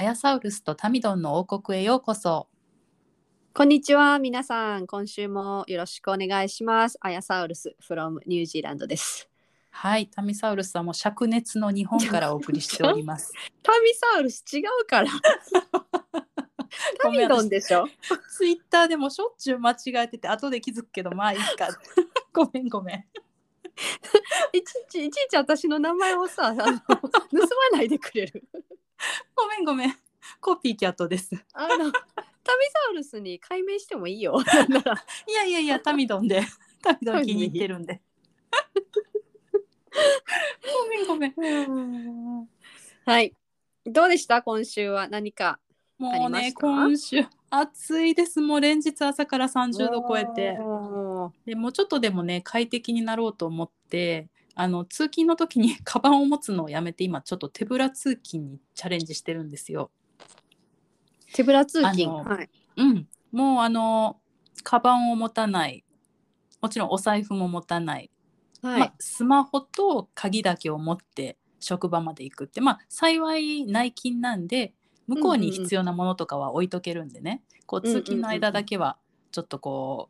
アヤサウルスとタミドンの王国へようこそこんにちは、皆さん。今週もよろしくお願いします。アヤサウルス from ニュージーランドです。はいタミサウルスはもう灼熱の日本からお送りしております タミサウルス違うから。タミドンでしょ？ツイッターでもしょっちゅう間違えてて後で気づくけどまあいいか ごめんごめんいちいちいちいち私の名前をさ、あの盗まないでくれる。ごめん。コピーキャットです。あのタミサウルスに解明してもいいよ。いやいやいやタミドンで。タミドン気に入ってるんで。ごめんごめん。はい。どうでした？今週は。何か。もうね今週暑いです。もう連日朝から30度超えて。でもうちょっとでもね快適になろうと思ってあの通勤の時に カバンを持つのをやめて今ちょっと手ぶら通勤にチャレンジしてるんですよ。手ぶら通勤？はい。うん、もうあのカバンを持たないもちろんお財布も持たない、はい。まあ、スマホと鍵だけを持って職場まで行くってまあ幸い内勤なんで向こうに必要なものとかは置いとけるんでね、こううんうんうん通勤の間だけはちょっとこ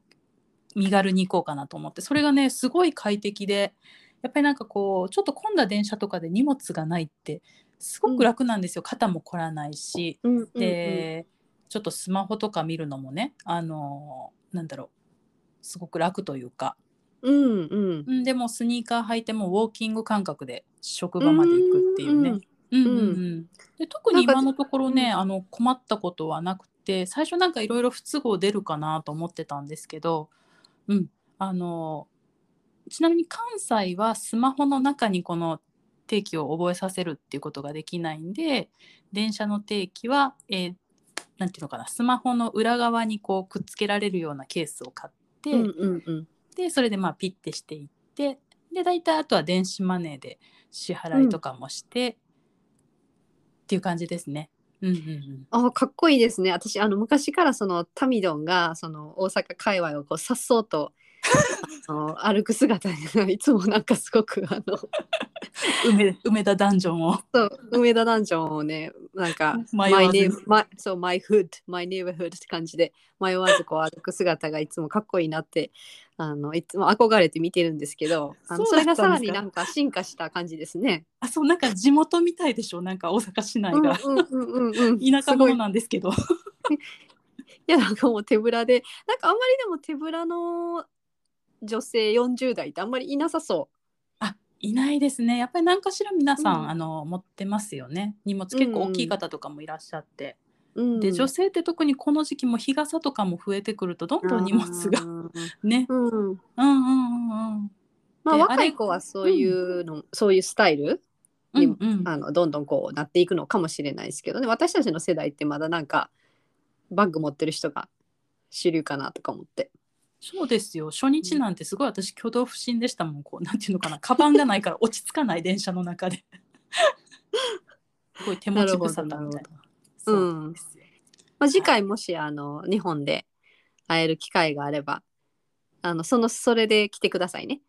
う身軽に行こうかなと思ってそれがねすごい快適でやっぱりなんかこうちょっと混んだ電車とかで荷物がないってすごく楽なんですよ、肩も凝らないし。うんうんうん。で、ちょっとスマホとか見るのもねあのなんだろう。すごく楽というか、うんうん。うん、でもスニーカー履いてもウォーキング感覚で職場まで行くっていうね。うんうんうん。で特に今のところねあの困ったことはなくて最初なんかいろいろ不都合出るかなと思ってたんですけど、うん、あのちなみに関西はスマホの中にこの定期を覚えさせるっていうことができないんで電車の定期は、えーなんていうのかなスマホの裏側にこうくっつけられるようなケースを買って、うんうんうん。でそれでまあピッてしていってで大体あとは電子マネーで支払いとかもして、っていう感じですね。うんうんうん、あかっこいいですね。私あの昔からそのタミドンがその大阪界隈をこうさっそうと あの歩く姿がいつもなんかすごくあの梅梅田ダンジョンを。そう梅田ダンジョンをねなんか迷わず。my name my そう my hood my neighborhood って感じで迷わずこう歩く姿がいつもかっこいいなってあのいつも憧れて見てるんですけどあのそれがさらになんか進化した感じですね。あそうなんか地元みたいでしょなんか大阪市内が、うんうんうん田舎者なんですけど。いやなんかもう手ぶらでなんかあんまりでも手ぶらの女性40代ってあんまりいなさそいないですね。やっぱり何かしら皆さん、うん。あの持ってますよね。荷物結構大きい方とかもいらっしゃって、う。うん、で女性って特にこの時期も日傘とかも増えてくるとどんどん荷物が ね。うん、うんうんうんうん。まあで若い子はそういうの、そういうスタイルにうんうん。あのどんどんこうなっていくのかもしれないですけどね。私たちの世代ってまだなんかバッグ持ってる人が主流かなとか思って。そうですよ。初日なんてすごい私挙動不審でしたもん。こうなんていうのかな。カバンがないから落ち着かない電車の中で。すごい手持ち無沙汰みたいな。うですよ、まあ、次回もしあの日本で会える機会があればあのそのそれで来てくださいね。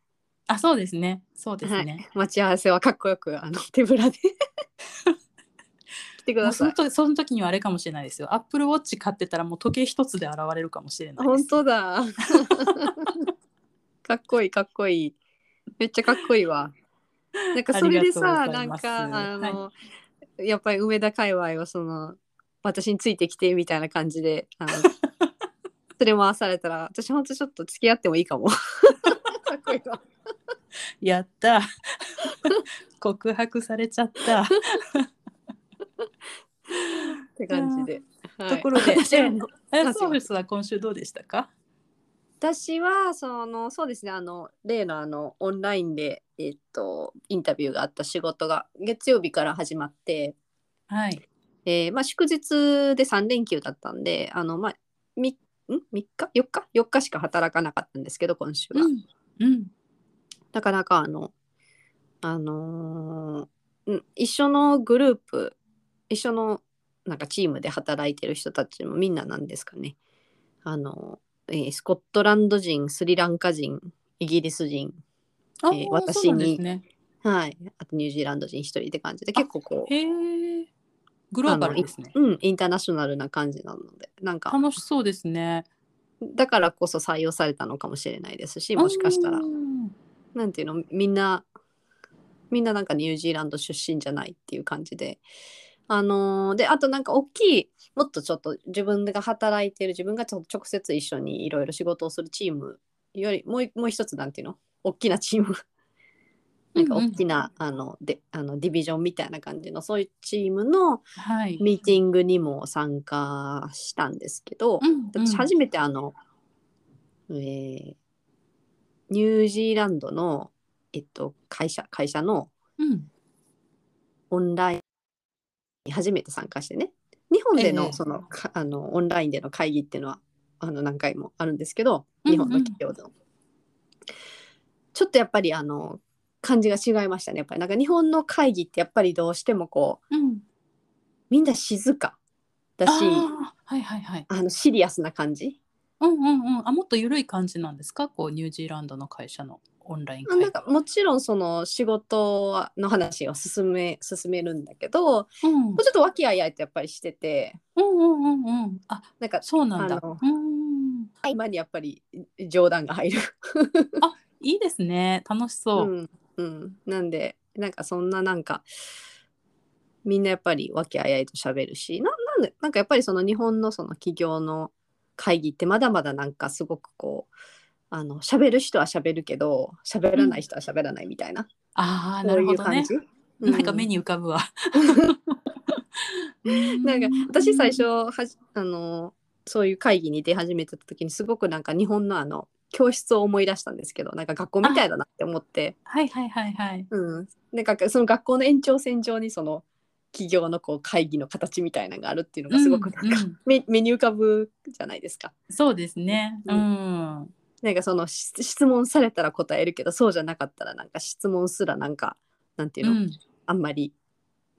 あそうですね。そうですはい。ね、、待ち合わせはかっこよくあの手ぶらで来てください。時その時にはあれかもしれないですよアップルウォッチ買ってたらもう時計一つで現れるかもしれないです本当だ。かっこいいかっこいい。めっちゃかっこいいわ。なんかそれでさないんかあの、やっぱり梅田界隈をその私についてきてみたいな感じであの 連れ回されたら私ほんとちょっと付き合ってもいいかも。かっこいいわ。やった告白されちゃった って感じで。はいところで。あソウルスは今週どうでしたか？私はそのそうですねあの例のあのオンラインで、えっと、インタビューがあった仕事が月曜日から始まって。はい。えーまあ、祝日で3連休だったんであの、まあ、みん？3日？4日？4日しか働かなかったんですけど今週は、うん。うん。なかなかあのあのーうん一緒のグループ一緒のなんかチームで働いてる人たちもみんななんですかね。あの、えースコットランド人スリランカ人イギリス人あえーー私にね。はい。あとニュージーランド人一人って感じで結構こうへえグローバルですね。うん、インターナショナルな感じなのでなんか楽しそうですね。だからこそ採用されたのかもしれないですしもしかしたら。うん。なんていうのみんなみんななんかニュージーランド出身じゃないっていう感じであのーであとなんか大きいもっとちょっと自分が働いてる自分がちょっと直接一緒にいろいろ仕事をするチームよりもういもう一つなんていうの？大きなチーム。なんか大きな,、あのであのディビジョンみたいな感じのそういうチームのはい。ミーティングにも参加したんですけど、うんうん。私初めてあの、えーニュージーランドの、えっと、会社会社のうん。オンラインに初めて参加してね。日本での,、ええ。そのかあのオンラインでの会議っていうのはあの何回もあるんですけどうんうん。日本の企業での、ちょっとやっぱりあの感じが違いましたねやっぱり。なんか日本の会議ってやっぱりどうしてもこううん。みんな静かだしあーはいはいはい。あのシリアスな感じ。うんうんうん。あもっと緩い感じなんですか？こうニュージーランドの会社のオンライン会なんかもちろんその仕事の話を進め進めるんだけどうん。もうちょっと和気あいあいとやっぱりしてて。うんうんうんうん。あなんかそうなんだ。うん。合間にやっぱり冗談が入る。いいですね。楽しそう。う、んうん、なんでなんかそんななんかみんなやっぱり和気あいあいと喋るしななんでなんかやっぱりその日本のその企業の会議ってまだまだなんかすごくこうあの喋る人は喋るけど喋らない人は喋らないみたいな、ああなるほどね。なんか目にに浮かぶわ。なんか私最初はじあのそういう会議に出始めてた時にすごくなんか日本のあの教室を思い出したんですけどなんか学校みたいだなって思って、はいはいはいはい。うん、なんかその学校の延長線上にその企業のこう会議の形みたいなのがあるっていうのがすごくなんか、うんうん目目に浮かぶじゃないですか。そうですね。ううんん。なんかそのし質問されたら答えるけどそうじゃなかったらなんか質問すらなんかなんていうの、うん。あんまり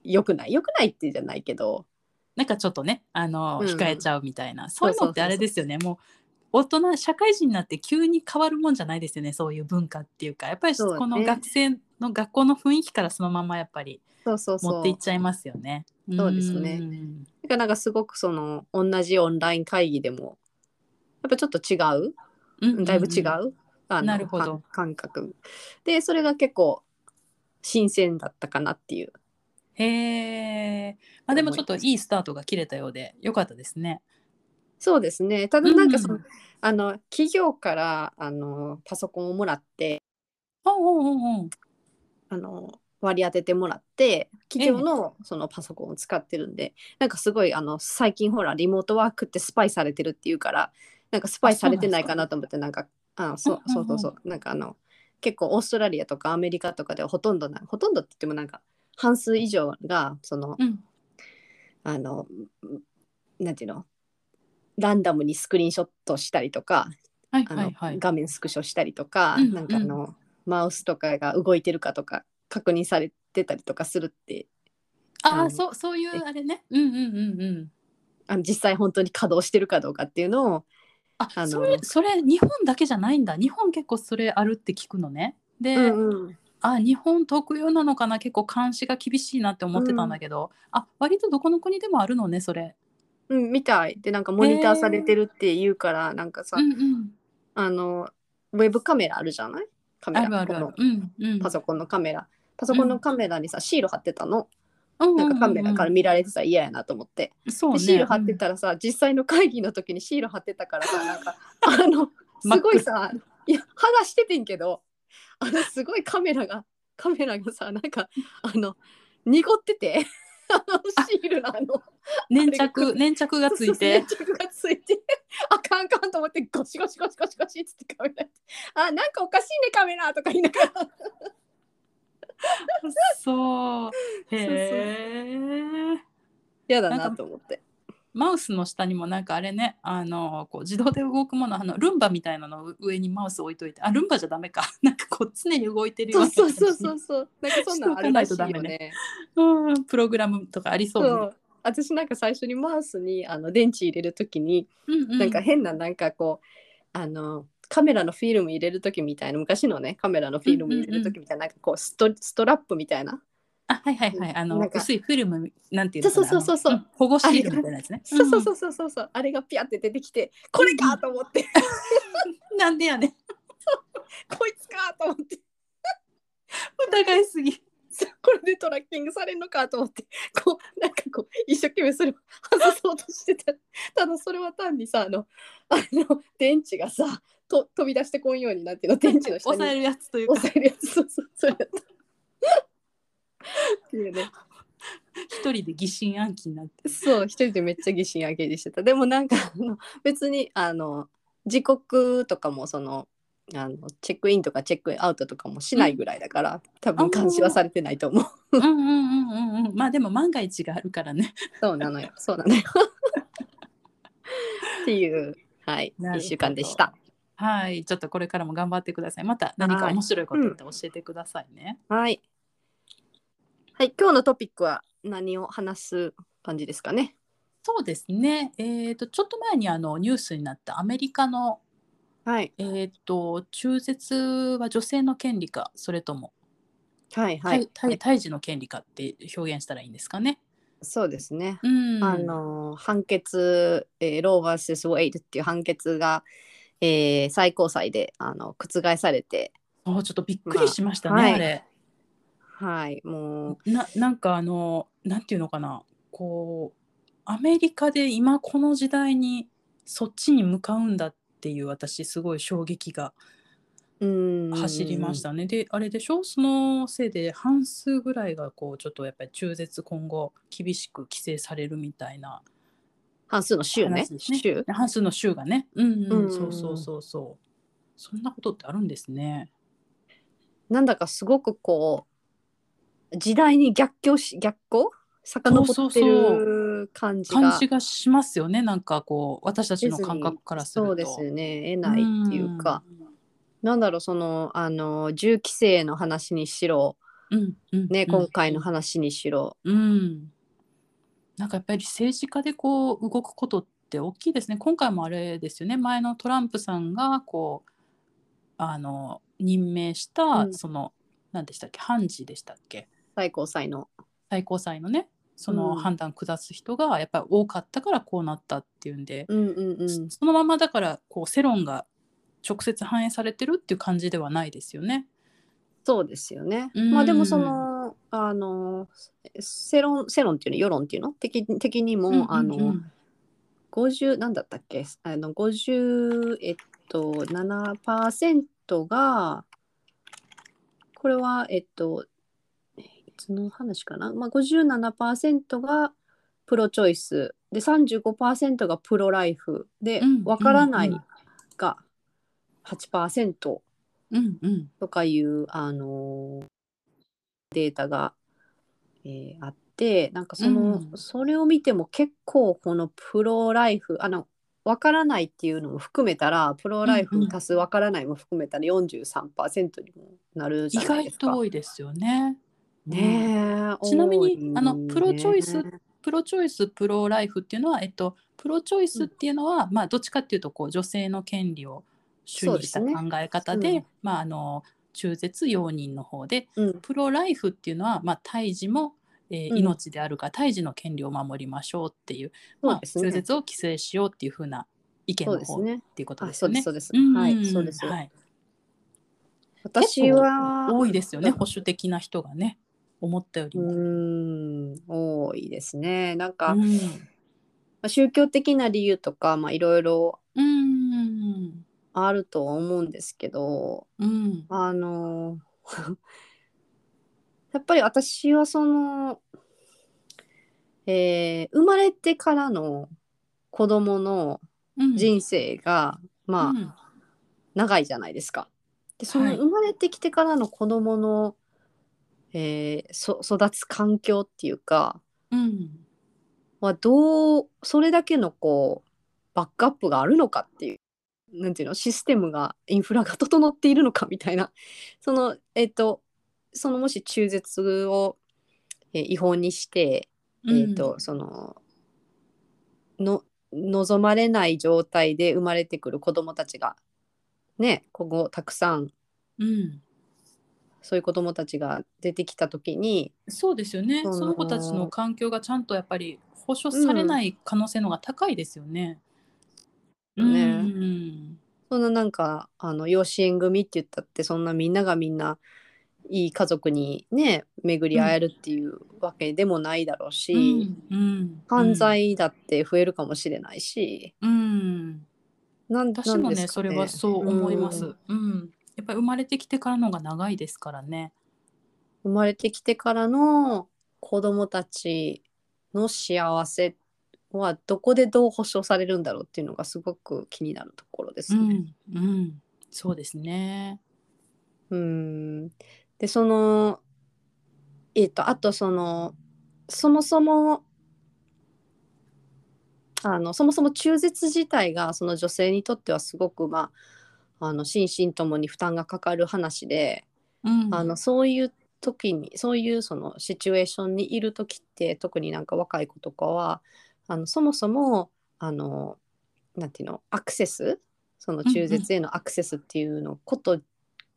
良くない良くないってじゃないけどなんかちょっとね、あの、うん控えちゃうみたいな。そういうのってあれですよね。もう。大人社会人になって急に変わるもんじゃないですよねそういう文化っていうかやっぱりこの学生の学校の雰囲気からそのままやっぱりそうそうそう持っていっちゃいますよね。そうですねんだからなんかすごくその同じオンライン会議でもやっぱちょっと違うだいぶ違う、あのなるほど。か感覚。でそれが結構新鮮だったかなっていう。へえ。まあでもちょっといいスタートが切れたようでよかったですね。そうですね。ただなんかその、うんあの企業からあのパソコンをもらってあの割り当ててもらって企業のそのパソコンを使ってるんで、なんかすごいあの最近ほらリモートワークってスパイされてるっていうからなんかスパイされてないかなと思ってなんかあそううんうんうんそうそうそうなんかあの結構オーストラリアとかアメリカとかではほとんどなほとんどって言ってもなんか半数以上がその、うんあのなんていうの？ランダムにスクリーンショットしたりとかはいあの、はいはい。画面スクショしたりとか、うんなんかあの、マウスとかが動いてるかとか確認されてたりとかするってああ、そう、そういうあれね。うんうんうんうん。あの実際本当に稼働してるかどうかっていうのをあ、それ、それ日本だけじゃないんだ。日本結構それあるって聞くのね。で、うんうんあ、日本特有なのかな？結構監視が厳しいなって思ってたんだけど、あ、割とどこの国でもあるのね、それ。うん、みたいでなんかモニターされてるっていうからなんかさ、うんうん。あのウェブカメラあるじゃない？カメラあるある。うんうん。のパソコンのカメラパソコンのカメラにさ、シール貼ってたのうんなんかカメラからうん見られてたら嫌やなと思って、うんそうね。でシール貼ってたらさ、実際の会議の時にシール貼ってたからさなんか あのすごいさいや剥がしててんけどあのすごいカメラがカメラがさなんかあの濁っててあのシールのあの粘着、粘着がついて。粘。着がついて。あかんあかんと思ってゴシゴシゴシゴシゴシっつってカメラあなんかおかしいねカメラとか言いながらそう。へえ。嫌だなと思って。マウスの下にもなんかあれねあのこう自動で動くものあのルンバみたいなのを上にマウス置いといてあルンバじゃダメか。なんかこう常に動いてるよなそううそうそうそうそう。なんかそんなんあるらしいよね。うんプログラムとかありそうね。そう。私なんか最初にマウスにあの電池入れるときに、うんうん。なんか変ななんかこうあのカメラのフィルム入れる時みたいな昔のねカメラのフィルム入れる時みたいな,、なんかこうストストラップみたいな。あはいはいはい。あのなんか。薄いフィルムなんていうのそうそうそうそう保護シールみたいなやつね。そうそうそうそうそう。あれがピャって出てきてこれかと思って、う んなんでやねん。こいつかと思って。疑いすぎ。これでトラッキングされるのかと思って。こうなんかこう一生懸命それを外そうとしてた。ただそれは単にさあのあの電池がさと飛び出してこんようになっての電池の下に。抑えるやつというか。押さえるやつそうそうそれやった。いうね。一人で疑心暗鬼になって。そう一人でめっちゃ疑心暗鬼でしてた。でもなんかあの別にあの時刻とかもそのあのチェックインとかチェックアウトとかもしないぐらいだから、多分監視はされてないと思う。うんうんうんうんうん。まあでも万が一があるからね。そうなのよ。そうなのよ。っていうはいなるほど1週間でしたはいちょっとこれからも頑張ってください。また何か面白いことって教えてくださいね、はい。はい今日のトピックは何を話す感じですかね？そうですね。えっ、とちょっと前にあのニュースになったアメリカのはい。えっ、と中絶は女性の権利かそれともはいはい、胎児の権利かって表現したらいいんですかね。そうですね。うん、あの判決、えーロー vs ウェイドっていう判決が、えー最高裁であの覆されて。あちょっとびっくりしましたね、まあはい。あれ。はいもななんかあのなんていうのかな。こうアメリカで今この時代にそっちに向かうんだっていう私すごい衝撃が走りましたね。であれでしょ？そのせいで半数ぐらいがこうちょっとやっぱり中絶今後厳しく規制されるみたいな半数の州ね。州半数の州がね。うん、うん。うん。そうそうそうそう。そんなことってあるんですね。なんだかすごくこう時代に逆行し逆行？遡ってる感じが。感じがしますよね。なんかこう私たちの感覚からすると。そうですよね。得ないっていうか、なんだろうそのあの銃規制の話にしろ。うん。うん。うん。ね、うん。今回の話にしろ、うん。なんかやっぱり政治家でこう動くことって大きいですね。今回もあれですよね。前のトランプさんがこうあの任命した、うんその何でしたっけ？判事でしたっけ？最高裁の最高裁のねそのうん判断下す人がやっぱり多かったからこうなったっていうんで、うんうんうんそのままだからこう世論が直接反映されてるっていう感じではないですよね。そうですよね。うんまあでもそのあの世論世論っていうの世論っていうの？的的にも、うんうんうん。あの50なんだったっけ？あの50えっと7%がこれはえっといつの話かな、まあ、57%がプロチョイス。で35%がプロライフ。でうんわからないうんうんが8%。うんうん。とかいう、あのーデータが、えーあってなんかその、うん。それを見ても結構このプロライフあの分からないっていうのも含めたらプロライうんうんフ足す分からないも含めたら43%にもなるじ意外ゃないですか。と多いですよね。ねえちなみにね。あのプロチョイスプロチョイスプロライフっていうのは、えっと、プロチョイスっていうのは、まあ、どっちかっていうとこう女性の権利を主にした考え方でうん。まあ、あの中絶容認の方でうんプロライフっていうのは、まあ、胎児も、えーうん命であるから胎児の権利を守りましょうっていう、まあ、そうですね中絶を規制しようっていうふうな意見の方っそうですね。ていうことあですよね。そうですそうはいそうです。はい、私は多いですよねうん保守的な人がね思ったよりうも。多いですね。なんか、うんまあ宗教的な理由とかまあいろいろうんあるとは思うんですけどうん。あの やっぱり私はその、えー生まれてからの子供のうん。人生が、まあ、うん。長いじゃないですか。でそはい。の生まれてきてからの子供の、えーそ育つ環境っていうかうん。はどうそれだけのこうバックアップがあるのかっていうなんていうのシステムがインフラが整っているのかみたいな そのえっ、とそのもし中絶を、えー違法にして、えーとそのの望まれない状態で生まれてくる子どもたちがね今後たくさんうん、そういう子どもたちが出てきた時にそうですよね。その子たちの環境がちゃんとやっぱり保障されない可能性の方が高いですよね。うんね。うんそんななんかあの養子縁組って言ったってそんなみんながみんないい家族にね巡り会えるっていうわけでもないだろうし、うんうん犯罪だって増えるかもしれないし、うん、なん。私もねなんですかそれはそう思います。ううん。ん、やっぱり生まれてきてからのが長いですからね。生まれてきてからの子供たちの幸せはどこでどう保障されるんだろうっていうのがすごく気になるところですうね。ん、うん、そうですね。うんでそのえっ、とあとそのそもそもあのそもそも中絶自体がその女性にとってはすごくまああの心身ともに負担がかかる話で、うん、あのそういう時にそういうそのシチュエーションにいる時って特になんか若い子とかはあのそもそもあのなんていうのアクセスその中絶へのアクセスっていうのこと,、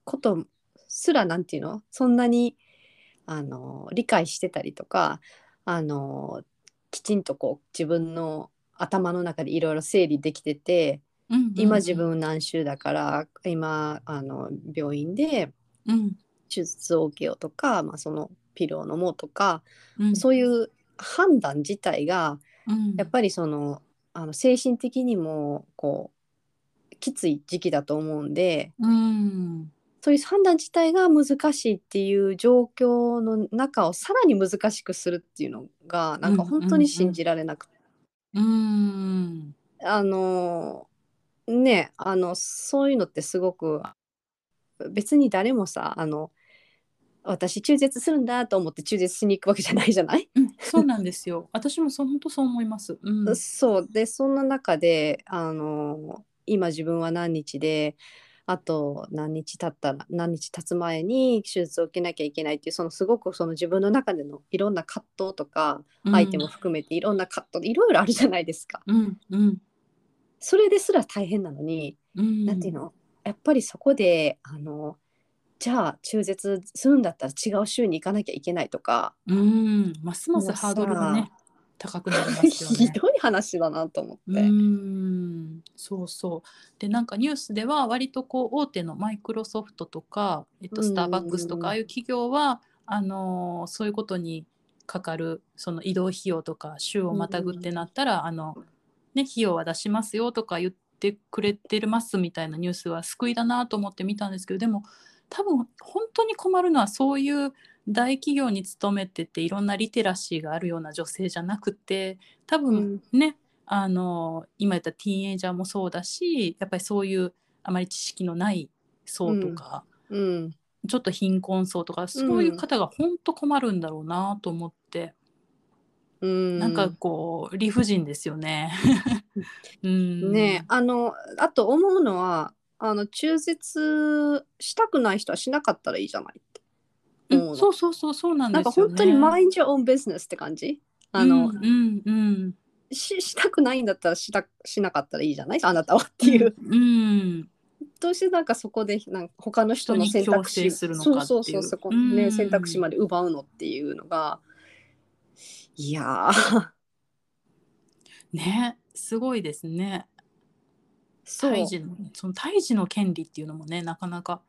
ことすらなんていうのそんなにあの理解してたりとかあのきちんとこう自分の頭の中でいろいろ整理できててうんうんうん。今自、分何週だから今あの病院でうん。手術を受けようとか、まあ、そのピルを飲もうとか、うん、そういう判断自体がうん、やっぱりそのあの精神的にもこうきつい時期だと思うんでうん、そういう判断自体が難しいっていう状況の中をさらに難しくするっていうのがなんか本当に信じられなくて、うん、あのねあのそういうのってすごく別に誰もさあの私中絶するんだと思って中絶しに行くわけじゃないじゃない、うん、そうなんですよ。私も本当そう思います。うん、そう。でそんな中であの今自分は何日であと何日経ったら何日経つ前に手術を受けなきゃいけないっていうそのすごくその自分の中でのいろんな葛藤とか相手も含めていろんな葛藤いろいろあるじゃないですか。うん、うん、それですら大変なのに、うん、なんていうの？やっぱりそこであのじゃあ中絶するんだったら違う州に行かなきゃいけないとか、うん、ますますハードルがね高くなりますよね。ひどい話だなと思って。うん。そうそう。でなんかニュースでは割とこう大手のマイクロソフトとか、えっと、うんスターバックスとかああいう企業はあのーそういうことにかかるその移動費用とか週をまたぐってなったら、あのね、費用は出しますよとか言ってくれてますみたいなニュースは救いだなと思って見たんですけどでも多分本当に困るのはそういう大企業に勤めてていろんなリテラシーがあるような女性じゃなくて多分ね、あの今言ったティーンエイジャーもそうだしやっぱりそういうあまり知識のない層とか、うん。ちょっと貧困層とかそういう方が本当困るんだろうなと思って、うん、なんかこう理不尽ですよね。うん、ねあのあと思うのはあの中絶したくない人はしなかったらいいじゃないって思うの。うん、そうそうそうそうなんなんかですよね。本当にマイン d your own business って感じあの、うんうんうん、ししたくないんだったらしたしなかったらいいじゃない？あなたはっていう、うん、どうしてなんかそこでなんか他の人の選択肢するのそうそうそうそこ、うん。ね選択肢まで奪うのっていうのが。いやー。ねすごいですね。胎児のその胎児の権利っていうのもねなかなか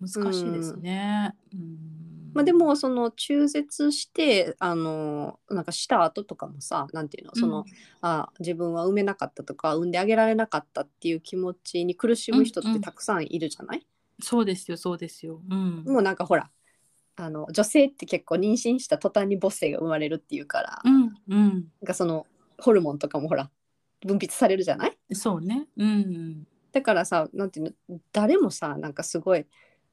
難しいですね。うん。まあ、でもその中絶してあのなんかした後とかもさなんていうのその、あ自分は産めなかったとか産んであげられなかったっていう気持ちに苦しむ人ってたくさんいるじゃない、そうですよそうですよ。うん、もうなんかほらあの女性って結構妊娠した途端に母性が生まれるっていうから、うんうん。なんかそのホルモンとかもほら分泌されるじゃない？そうね。うん。だからさなんていうの？誰もさなんかすごい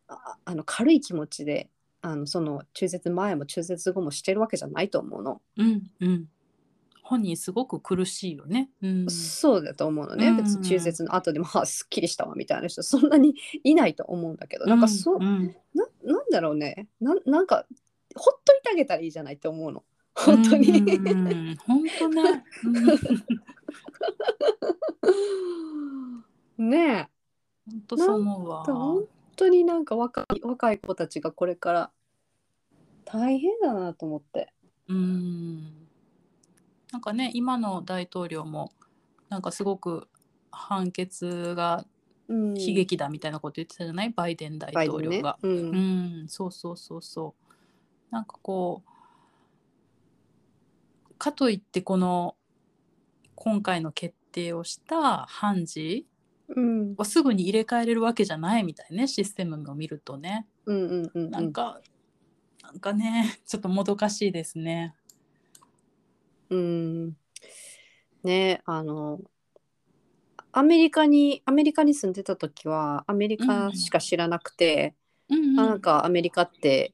ああの軽い気持ちであのその中絶前も中絶後もしてるわけじゃないと思うの。うんうん。本人すごく苦しいよね。うん、そうだと思うのね、うん別に中絶の後でも「あすっきりしたわ」みたいな人そんなにいないと思うんだけど。なんかそう、ん。ななんだろうね。ななんかほっといてあげたらいいじゃないって思うの。本当に。うんうん。うん本当ね。うんねえ本当そう思うわ。本当になんか若い若い子たちがこれから大変だなと思って。うん。なんかね今の大統領もなんかすごく判決がうん、悲劇だみたいなこと言ってたじゃない、バイデン大統領が。バイデンねうん、そうそうそうそう。なんかこうかといってこの今回の決定をした判事うん。をすぐに入れ替えれるわけじゃないみたいねシステムを見るとね。うんうんうんうん。なんか、なんかねちょっともどかしいですね。うん。ねあのアメリカにアメリカに住んでた時はアメリカしか知らなくて、うんあなんかアメリカって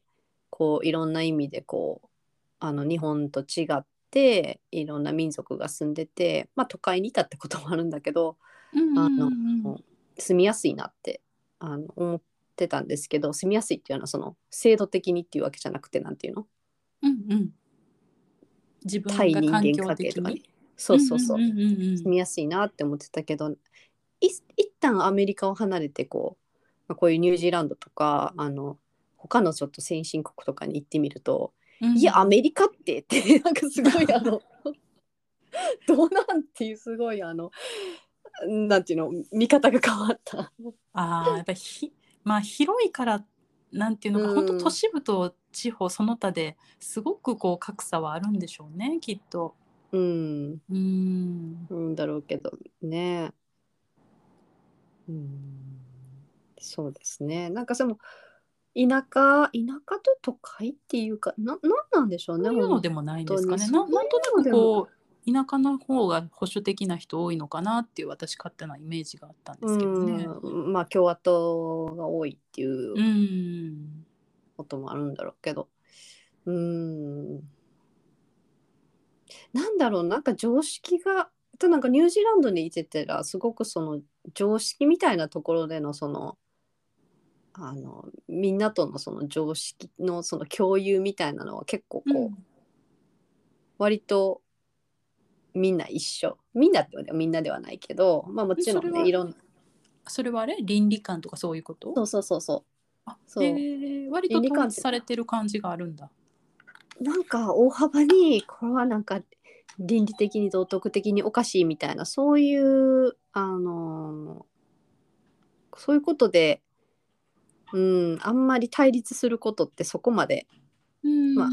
こういろんな意味でこうあの日本と違っていろんな民族が住んでて、まあ、都会にいたってこともあるんだけどうんあのうん住みやすいなってあの思ってたんですけど住みやすいっていうのはその制度的にっていうわけじゃなくてなんていうの？うんうん。自分対人が環境間関係的とかね。に。そうそうそう,、んんうんうん。住みやすいなって思ってたけどい一旦アメリカを離れてこう、まあ、こういうニュージーランドとかあの他のちょっと先進国とかに行ってみると、うんいやアメリカってって なんかすごいあの どうなんっていうすごいあのなんていうの見方が変わった。あーやっぱりひまあ広いからなんていうのか、うん本当都市部と地方その他ですごくこう格差はあるんでしょうねきっと。うんうんうんだろうけどね。うん、そうですね。なんかその田舎田舎と都会っていうかななんなんでしょうね。そういうのでもないんですかね。ななんとなくこう田舎の方が保守的な人多いのかなっていう私勝手なイメージがあったんですけどね。うん、まあ共和党が多いっていううんこともあるんだろうけど。うん。なんだろうなんか常識が。なんかニュージーランドにいてたらすごくその常識みたいなところでのそのあのみんなとのその常識のその共有みたいなのは結構こう、割とみんな一緒。みんなってみんなではないけどまあもちろんねいろんな。それはあれ？倫理観とかそういうこと？そうそうそうそあそう。へー。割と統一されてる感じがあるんだ。うなんか大幅にこれはなんか倫理的に道徳的におかしいみたいなそういうあのそういうことでうん。あんまり対立することってそこまでうんまあ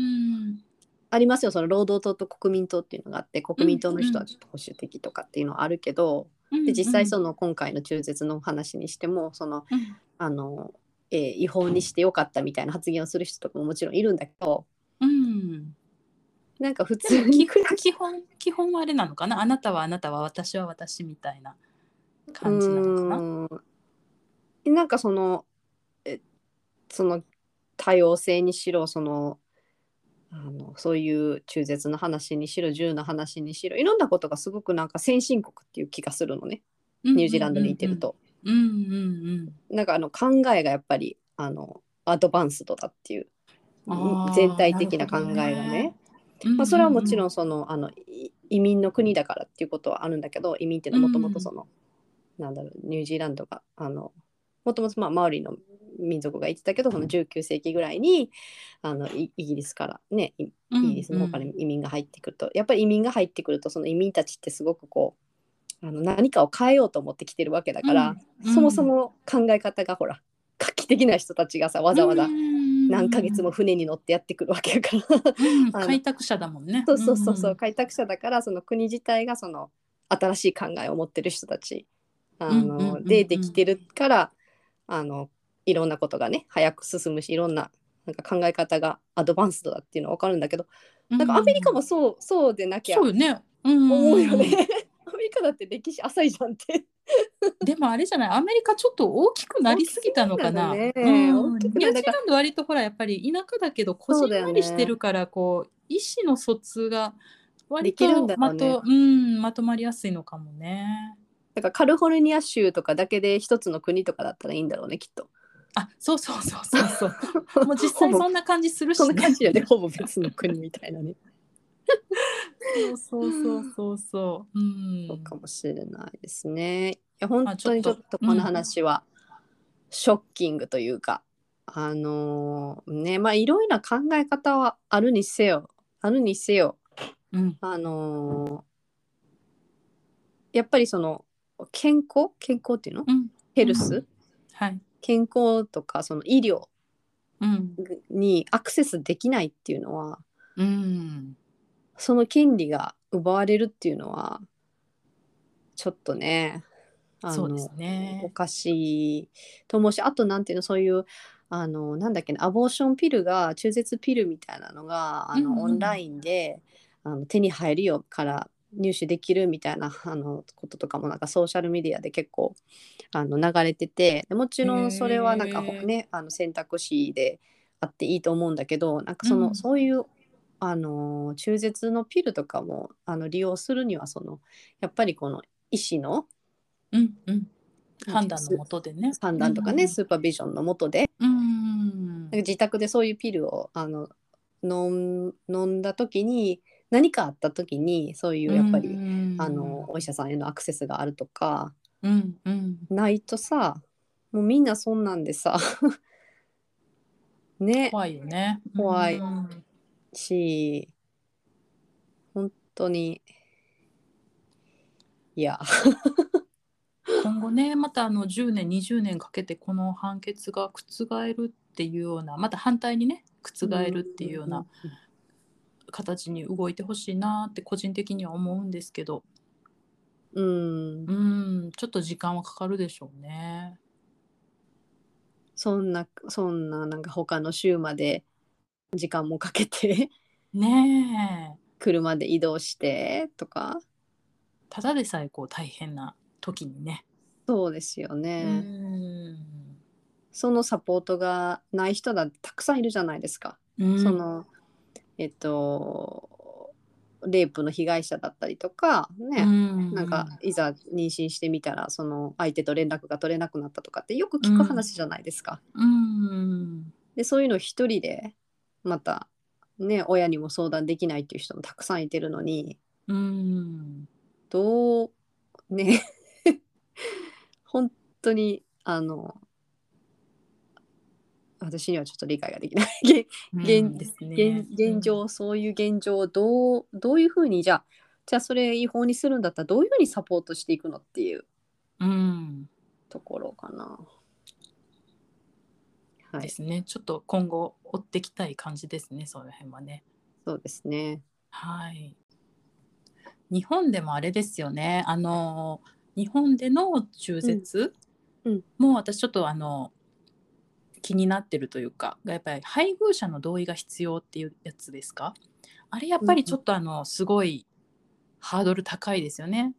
ありますよ。その労働党と国民党っていうのがあって国民党の人はちょっと保守的とかっていうのはあるけど、で実際その今回の中絶の話にしてもそのうん。あの、えー違法にしてよかったみたいな発言をする人とかももちろんいるんだけどうん。なんか普通に基基本基本はあれなのかな？あなたはあなたは私は私みたいな感じなのかな？ん。なんかそのえその多様性にしろそのあのそういう中絶の話にしろ銃の話にしろいろんなことがすごくなんか先進国っていう気がするのね。ニュージーランドにいてると。うんうんうんなんかあの考えがやっぱりあのアドバンスドだっていう全体的な考えがね。うんまあ、それはもちろんんそのあのい移民の国だからっていうことはあるんだけど移民っていうのはもともとその、なんだろうニュージーランドがあのもともとまあマオリの民族がいてたけどその19世紀ぐらいにあのイイギリスからねイイギリスの方から移民が入ってくると、やっぱり移民が入ってくるとその移民たちってすごくこうあの何かを変えようと思ってきてるわけだから、うん。そもそも考え方がほら画期的な人たちがさわざわざ何ヶ月も船に乗ってやってくるわけやから。開拓者だもんね。そうそうそうそう、ん。開拓者だからその国自体がその新しい考えを持ってる人たちあうんうんうんうんのでできてるからあのいろんなことがね早く進むしいろんななんか考え方がアドバンスドだっていうのは分かるんだけど、うんなんかアメリカもそうそうでなきゃそうよね。うん思うよね。アメリカだって歴史浅いじゃんって。でもあれじゃない？アメリカちょっと大きくなりすぎたのかな？ねニュージーランド割とほらやっぱり田舎だけどこじんまりしてるからこう意思の疎通が割とまと、うん、まとまりやすいのかもね。だからカリフォルニア州とかだけで一つの国とかだったらいいんだろうねきっと。あ、そうそうそうそうそう。もう実際そんな感じするしそんな感ね。じよねほぼ別の国みたいなね。そうそうそうそうそう。うん。そうかもしれないですね。いや本あ当にちちょっとこの話はショッキングというか、あのーねまあいろいろな考え方はあるにせよあるにせようん。あのーやっぱりその健康？健康っていうの？うん。ヘルス、はい。健康とかその医療うん。にアクセスできないっていうのはうん。その権利が奪われるっていうのはちょっとねあのそうですおね。かしいと思うしあとなんていうのそういうあのなんだっけなアボーションピルが中絶ピルみたいなのがあの、うんうんオンラインであの手に入るよから入手できるみたいな あのこととかもなんかソーシャルメディアで結構あの流れててでもちろんそれはなんかねあの選択肢であっていいと思うんだけどなんかその、うんそういうあの中絶のピルとかもあの利用するにはそのやっぱりこの医師のうんうん。判断のもとでね。判断とかね、うんスーパービジョンのもとでうん。自宅でそういうピルをあの飲んだ時に何かあった時にそういうやっぱり、うんあのお医者さんへのアクセスがあるとかうんうん。ないとさもうみんなそんなんでさ ね。怖いよね。怖い。うんし本当に。いや。今後ねまたあの10年20年かけてこの判決が覆るっていうようなまた反対にね覆るっていうような形に動いてほしいなって個人的には思うんですけど。うん。うんちょっと時間はかかるでしょうね。そんなそんななんか他の州まで時間もかけて ねえ。車で移動してとか。ただでさえこう大変な時にね。そうですようね、ん。そのサポートがない人だってたくさんいるじゃないですか、うん。そのえっとレイプの被害者だったりとかね、うん。なんかいざ妊娠してみたらその相手と連絡が取れなくなったとかってよく聞く話じゃないですか。うん。でそういうの一人でまたね親にも相談できないっていう人もたくさんいてるのにうん。どうね 本当にあの私にはちょっと理解ができない現現うんですね現現状そういう現状をどうどういうふうにじゃあじゃあそれ違法にするんだったらどういうふうにサポートしていくのっていううんところかな。はい、ですね。ちょっと今後追っていきたい感じですね、その辺はね。そうですね。はい。日本でもあれですよね。あの日本での中絶うんうんも私ちょっとあの気になってるというか、やっぱり配偶者の同意が必要っていうやつですか？あれやっぱりちょっとあのすごいハードル高いですよね。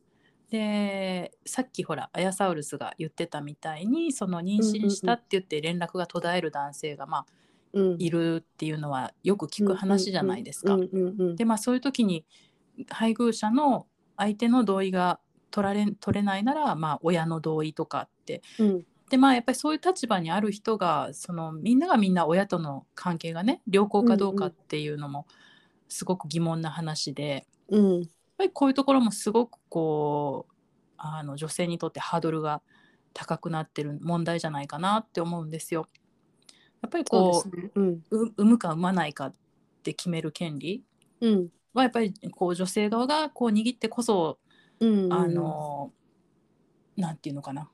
でさっきほらアヤサウルスが言ってたみたいにその妊娠したって言って連絡が途絶える男性がまあうん、いるっていうのはよく聞く話じゃないですか。でまあそういう時に配偶者の相手の同意が取られ取れないならまあ親の同意とかってうんでまあやっぱりそういう立場にある人がそのみんながみんな親との関係がね良好かどうかっていうのもすごく疑問な話で。うん。やっぱりこういうところもすごくこうあの女性にとってハードルが高くなってる問題じゃないかなって思うんですよ。やっぱりこうね。うん。う産むか産まないかって決める権利うん。はやっぱりこう女性側がこう握ってこそうん。あのなんていうのかな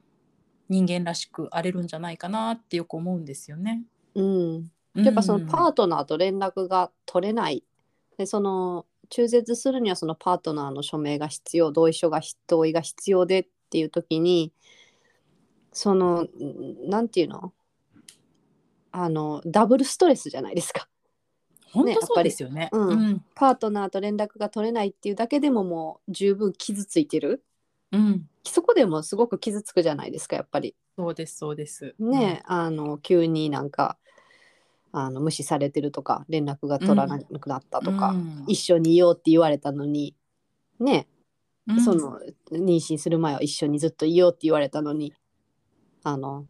人間らしく荒れるんじゃないかなってよく思うんですよね。うん。やっぱそのパーートナーと連絡が取れない。でその中絶するにはそのパートナーの署名が必要同意書が同意が必要でっていう時にそのんなんていうの？あのダブルストレスじゃないですか。本当そうね。やっぱり。ですよね。うん。うん。パートナーと連絡が取れないっていうだけでももう十分傷ついてるうん。そこでもすごく傷つくじゃないですかやっぱり。そうですそうです。ね、あの急になん。かあの無視されてるとか連絡が取らなくなったとか、うん。一緒にいようって言われたのにね、うん。その妊娠する前は一緒にずっといようって言われたのにあの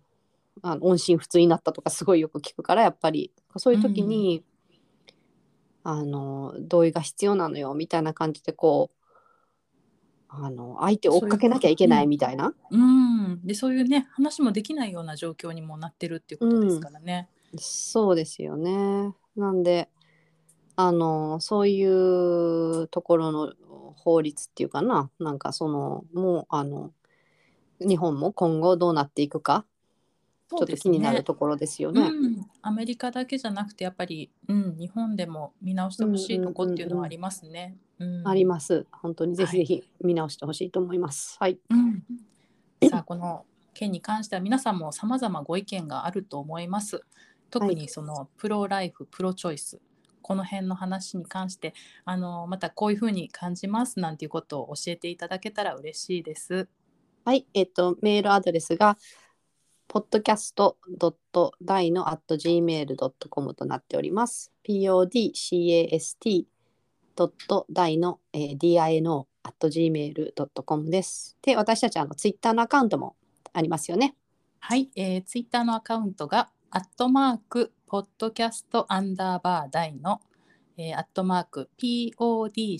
あの音信不通になったとかすごいよく聞くからやっぱりそういう時に、あの同意が必要なのよみたいな感じでこうあの相手を追っかけなきゃいけないみたいな。うん、でそういうね話もできないような状況にもなってるっていうことですからね。そうですよね。なんであのそういうところの法律っていうかな。なんかそのもうあの日本も今後どうなっていくか。ちょっと気になるところですよね。うん、アメリカだけじゃなくてやっぱり、うん、日本でも見直してほしいとこっていうのはありますね。うんあります。本当にぜひぜひ見直してほしいと思います。はい。うん、さあこの件に関しては皆さんも様々ご意見があると思います。特にそのプロライフ、プロチョイスこの辺の話に関してあのまたこういうふうに感じますなんていうことを教えていただけたら嬉しいです。はい。えっと、メールアドレスが podcast.dino.gmail.com となっております。podcast. 大の、えー dino.gmail.com です。で、私たちあのツイッターのアカウントもありますよね。はい、えー、ツイッターのアカウントが、アットマーク、ポッドキャストアンダーバー大の、えー、アットマーク、PODCAST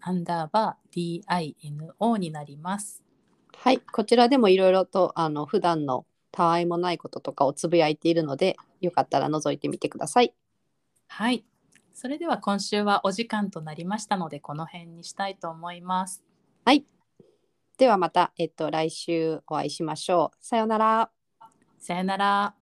アンダーバー DINO になります。はい。こちらでもいろいろとあの普段のたわいもないこととかをつぶやいているので、よかったら覗いてみてください。はい。それでは今週はお時間となりましたので、この辺にしたいと思います。ではまた、えっと、来週お会いしましょう。さようなら。さよなら。